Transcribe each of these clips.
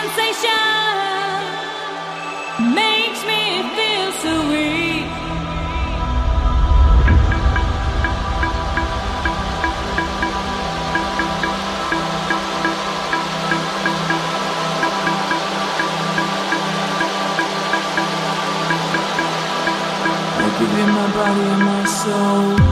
Sensation makes me feel so weak. I give you my body and my soul.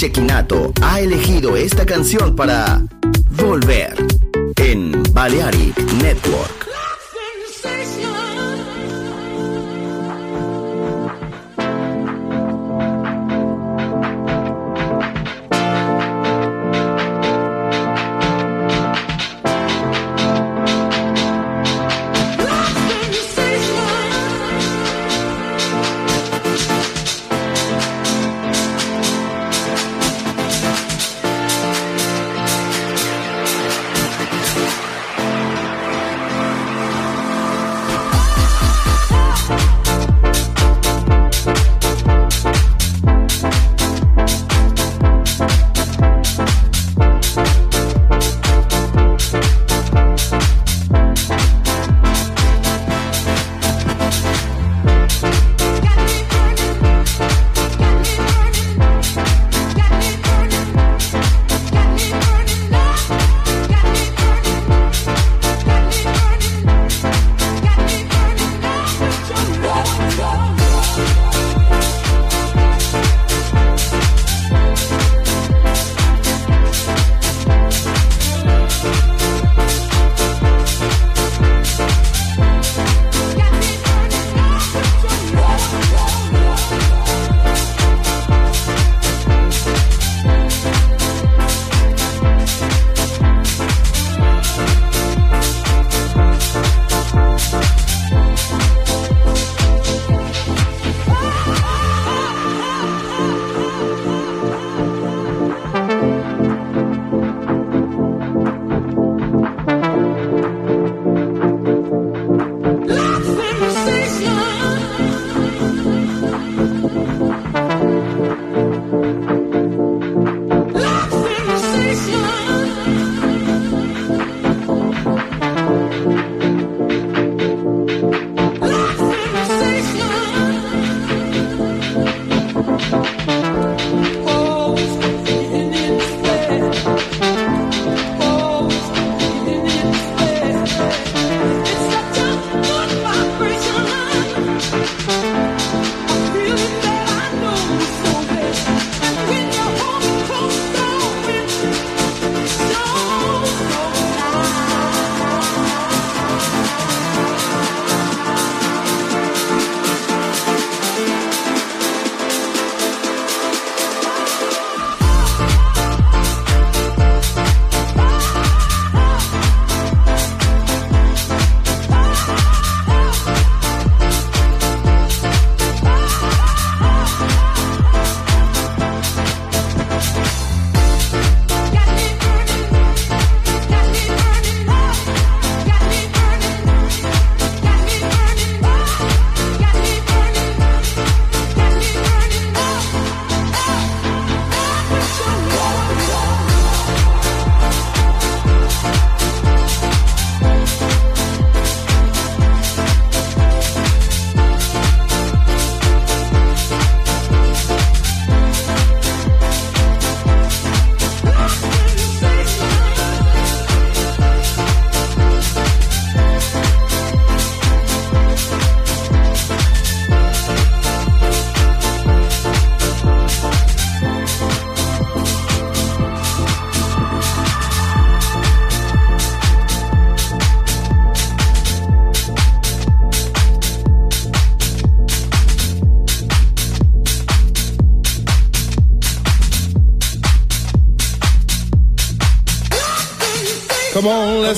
Shekinato ha elegido esta canción para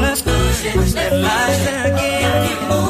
Lie to fool us. Little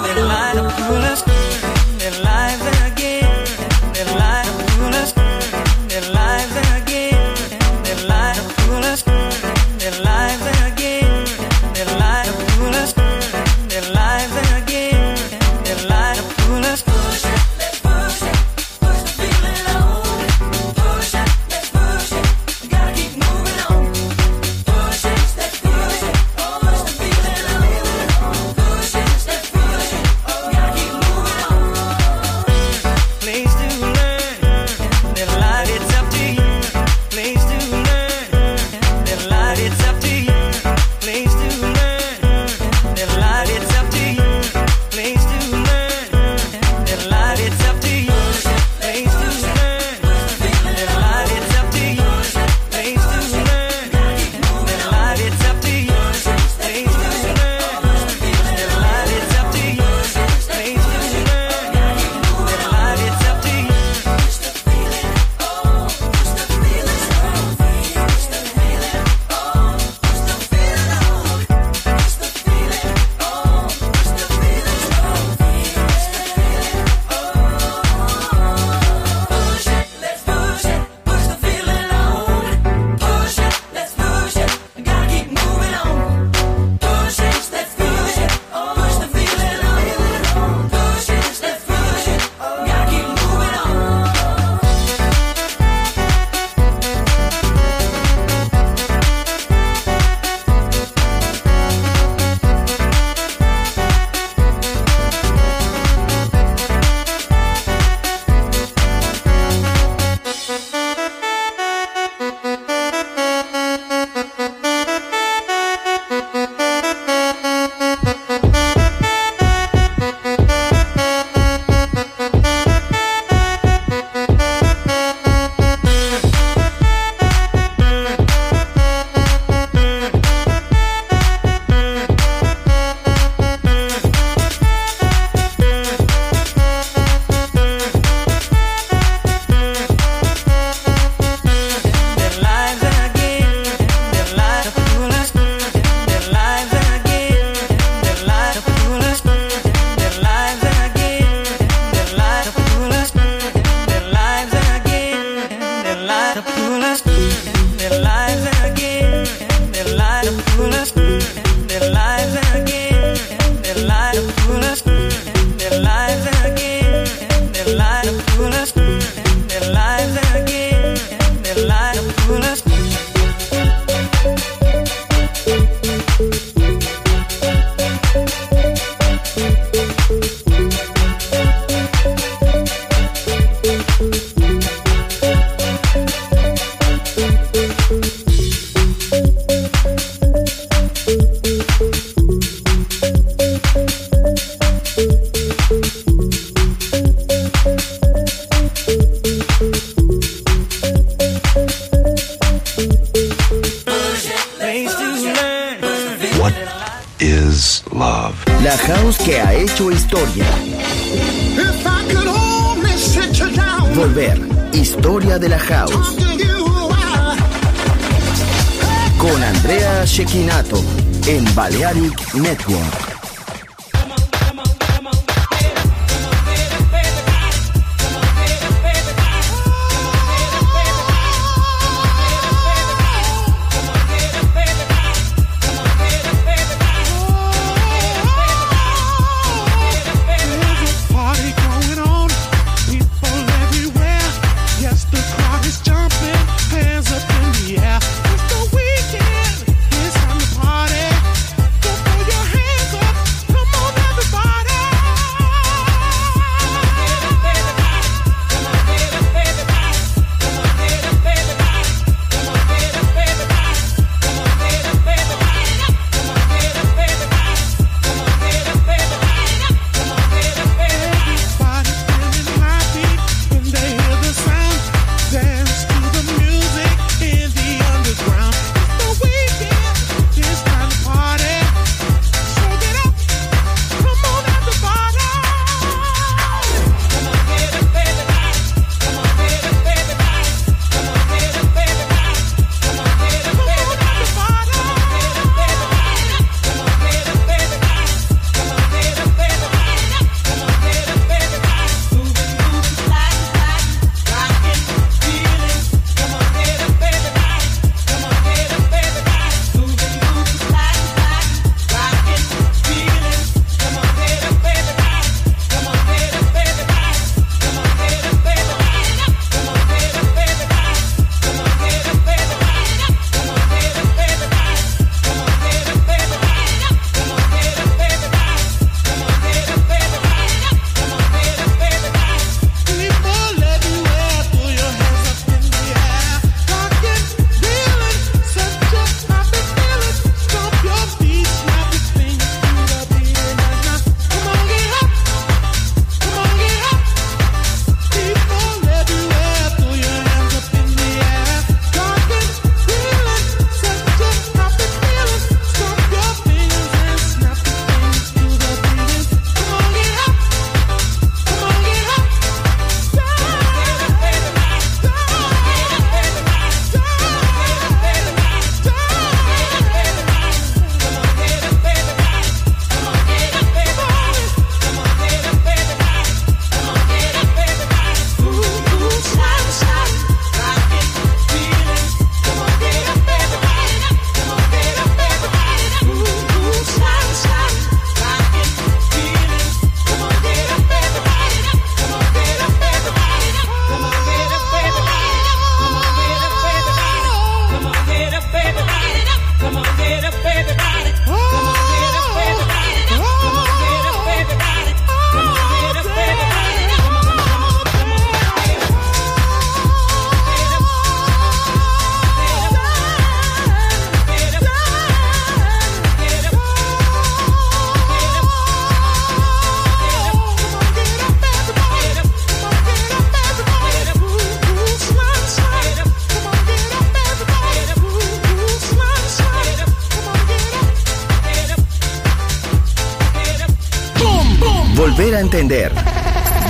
entender.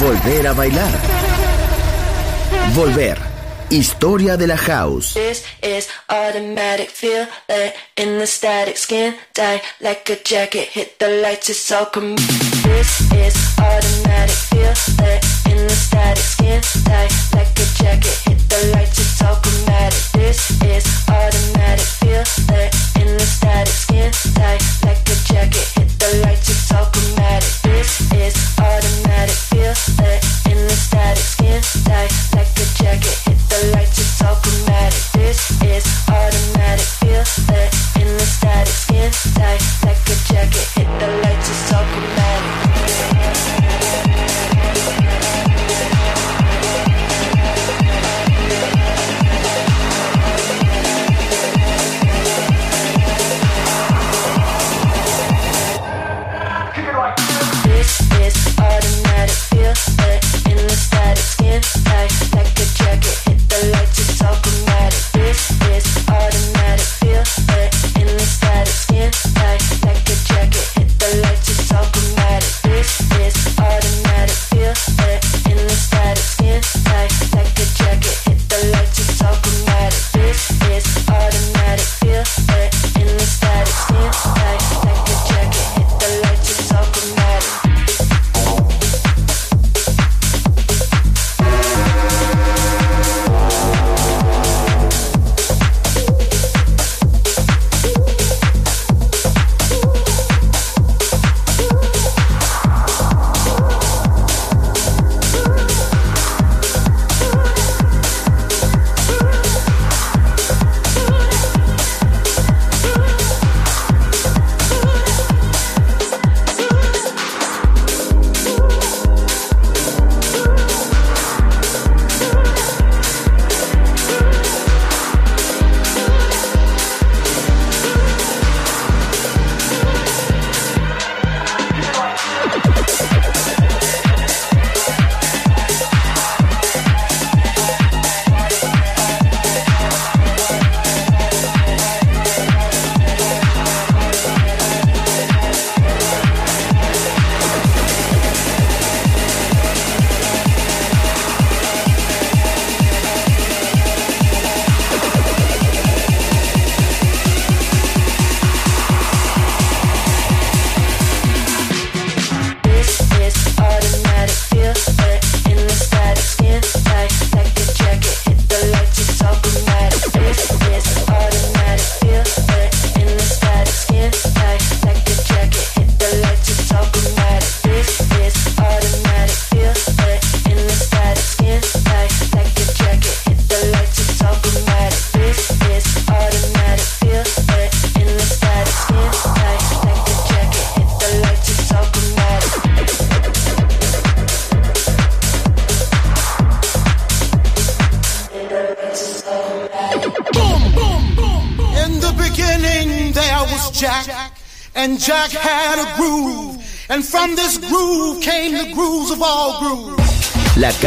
Volver a bailar. Volver. Historia de la house. This is automatic, feel it in the static skin, die like a jacket, hit the lights, it's all com This is automatic, feel in the static skin, die like a jacket, hit the lights.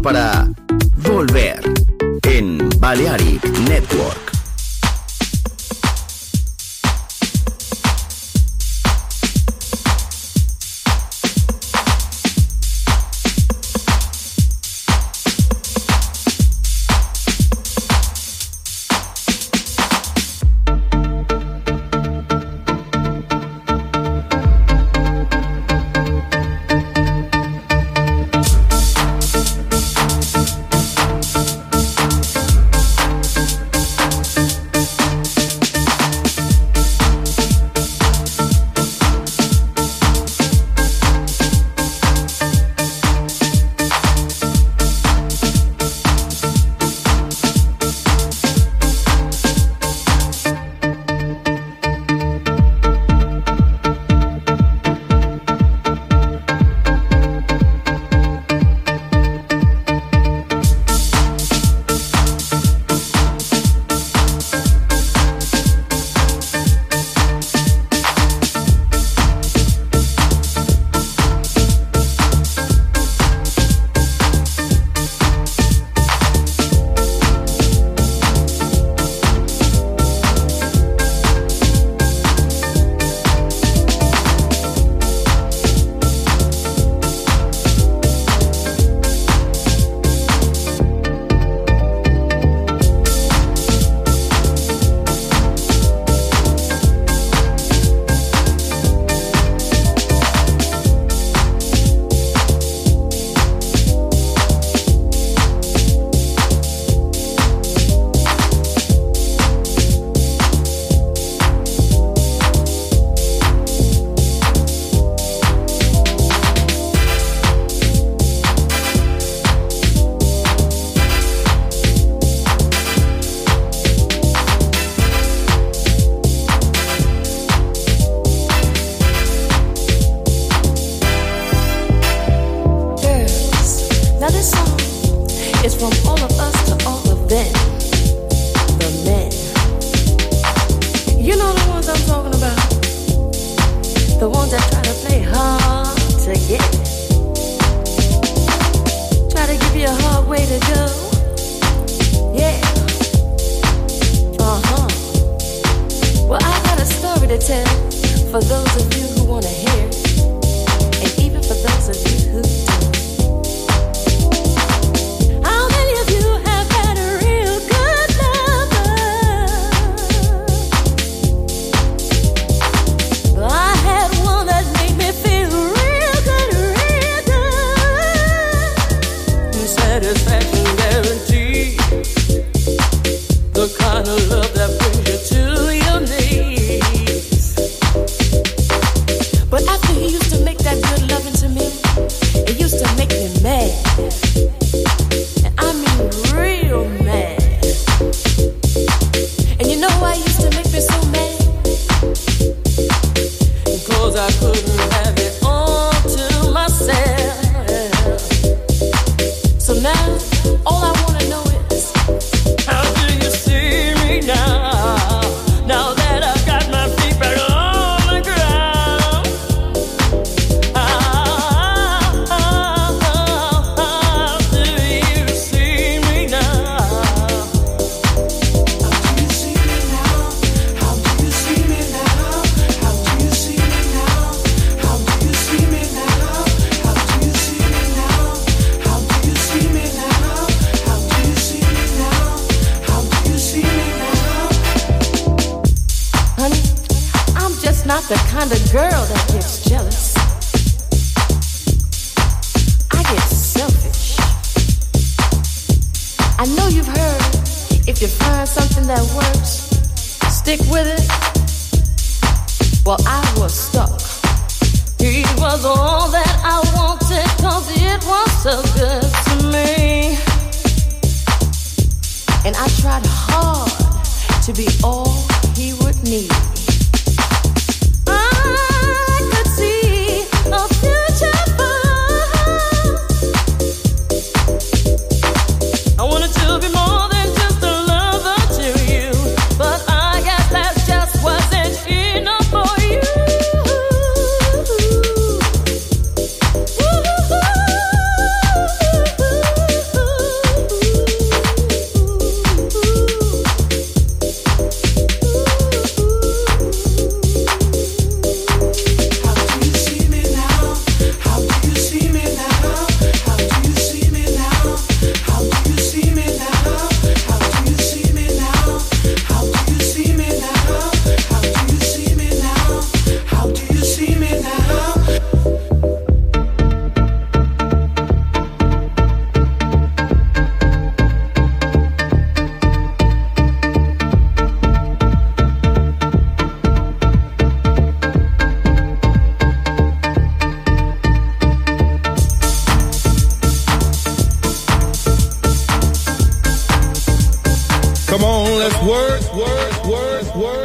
Para I couldn't have it.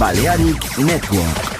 Balearic Network.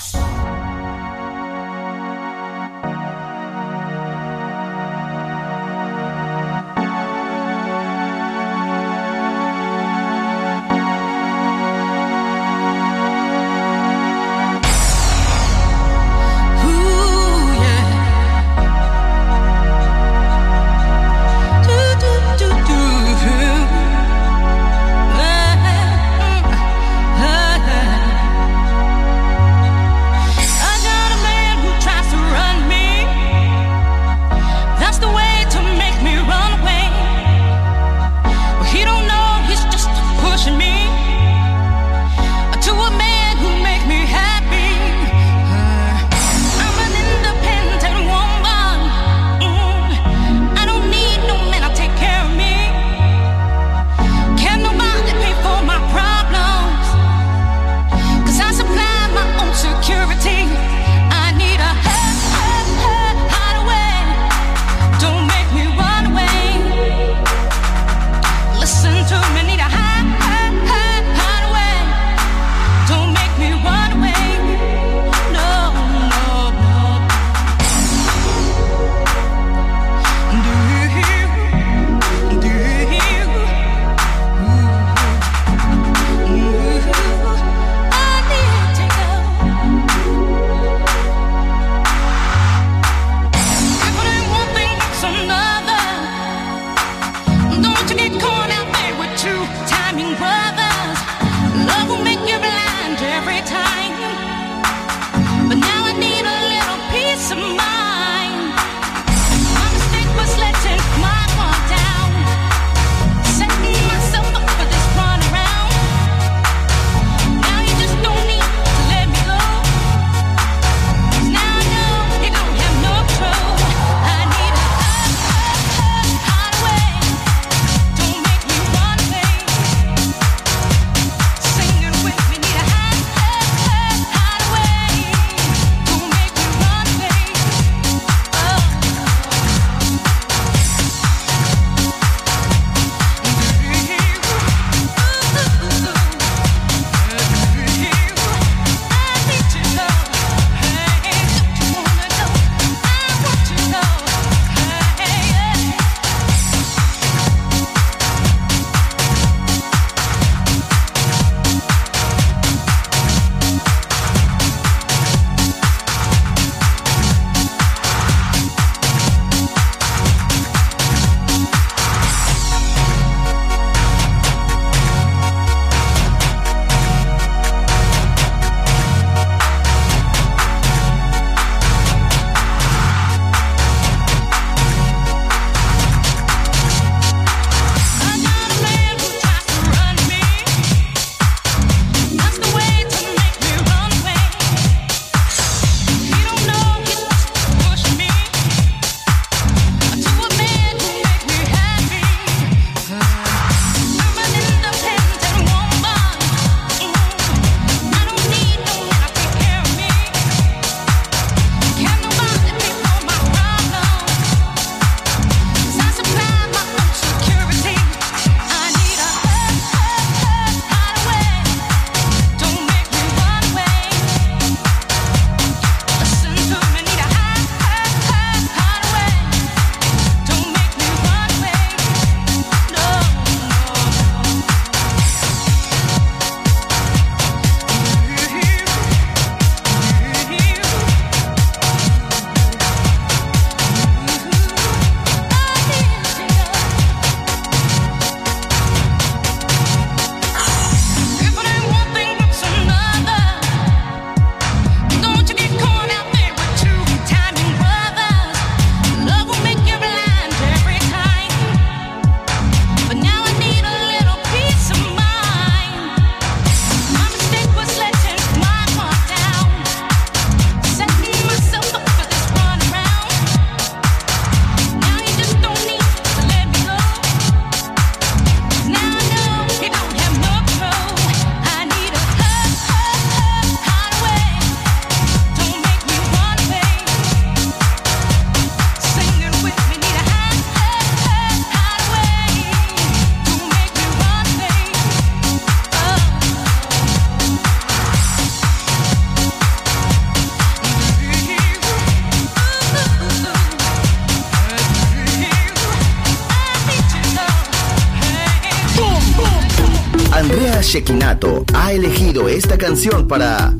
Canción para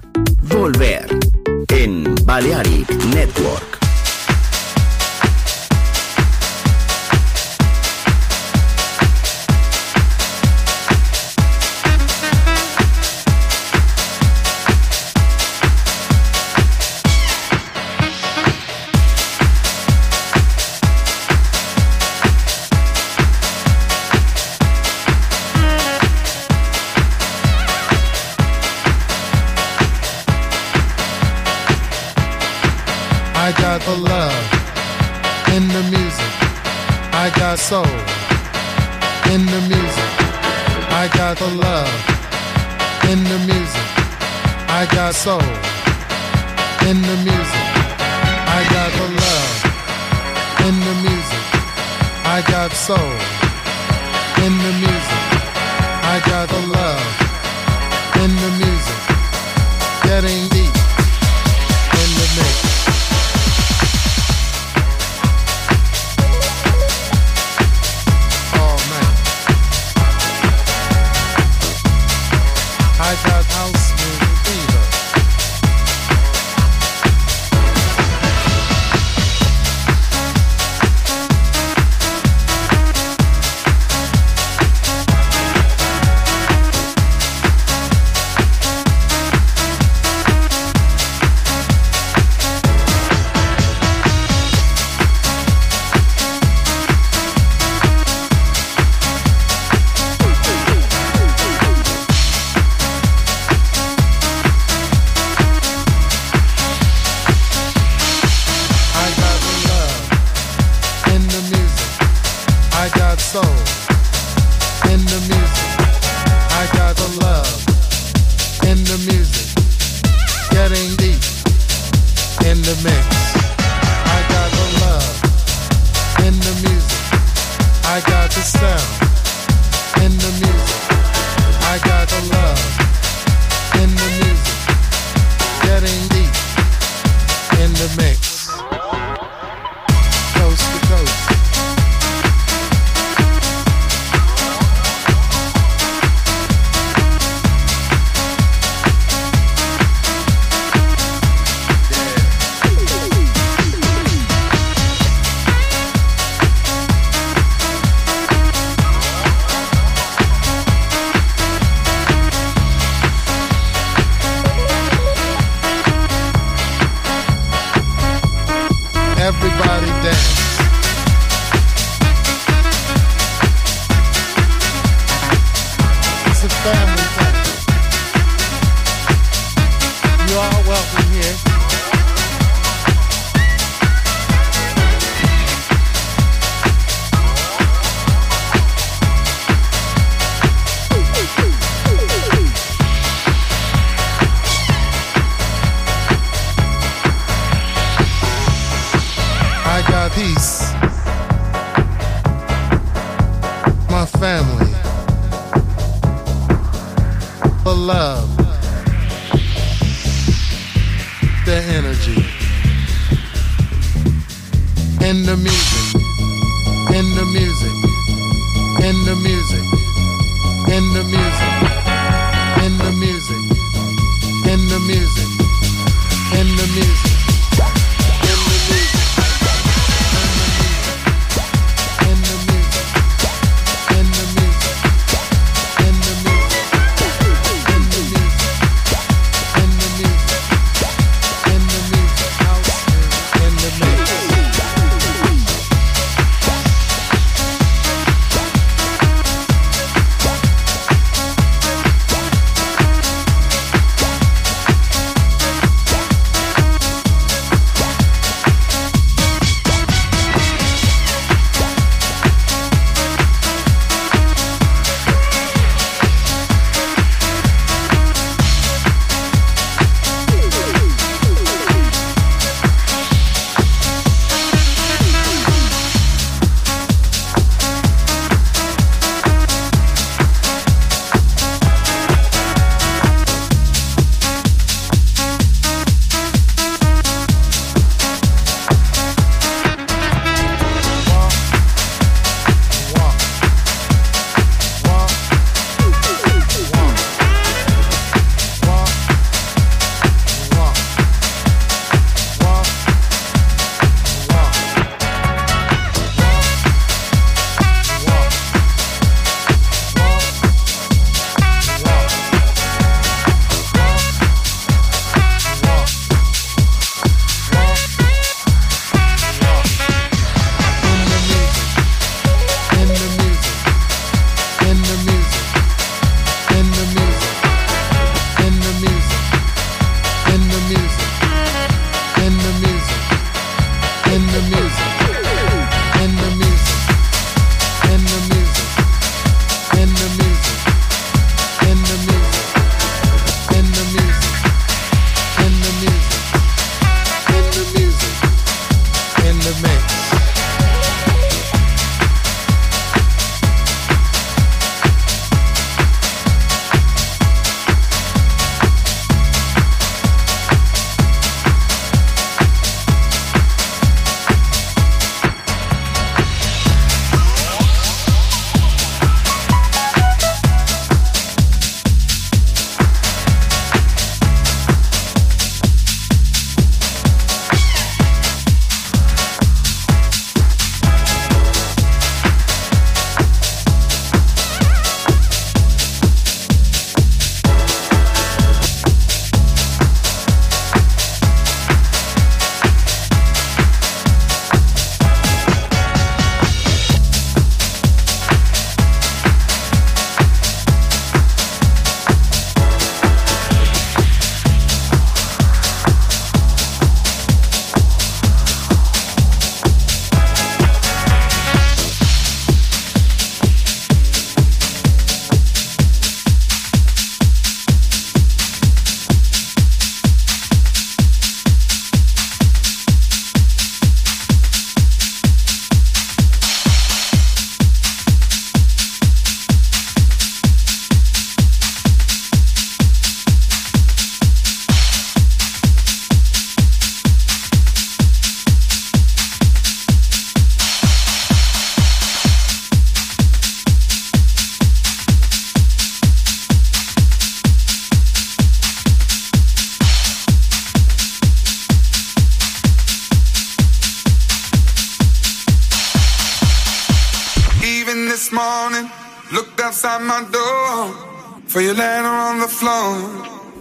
volver en Balearic Network.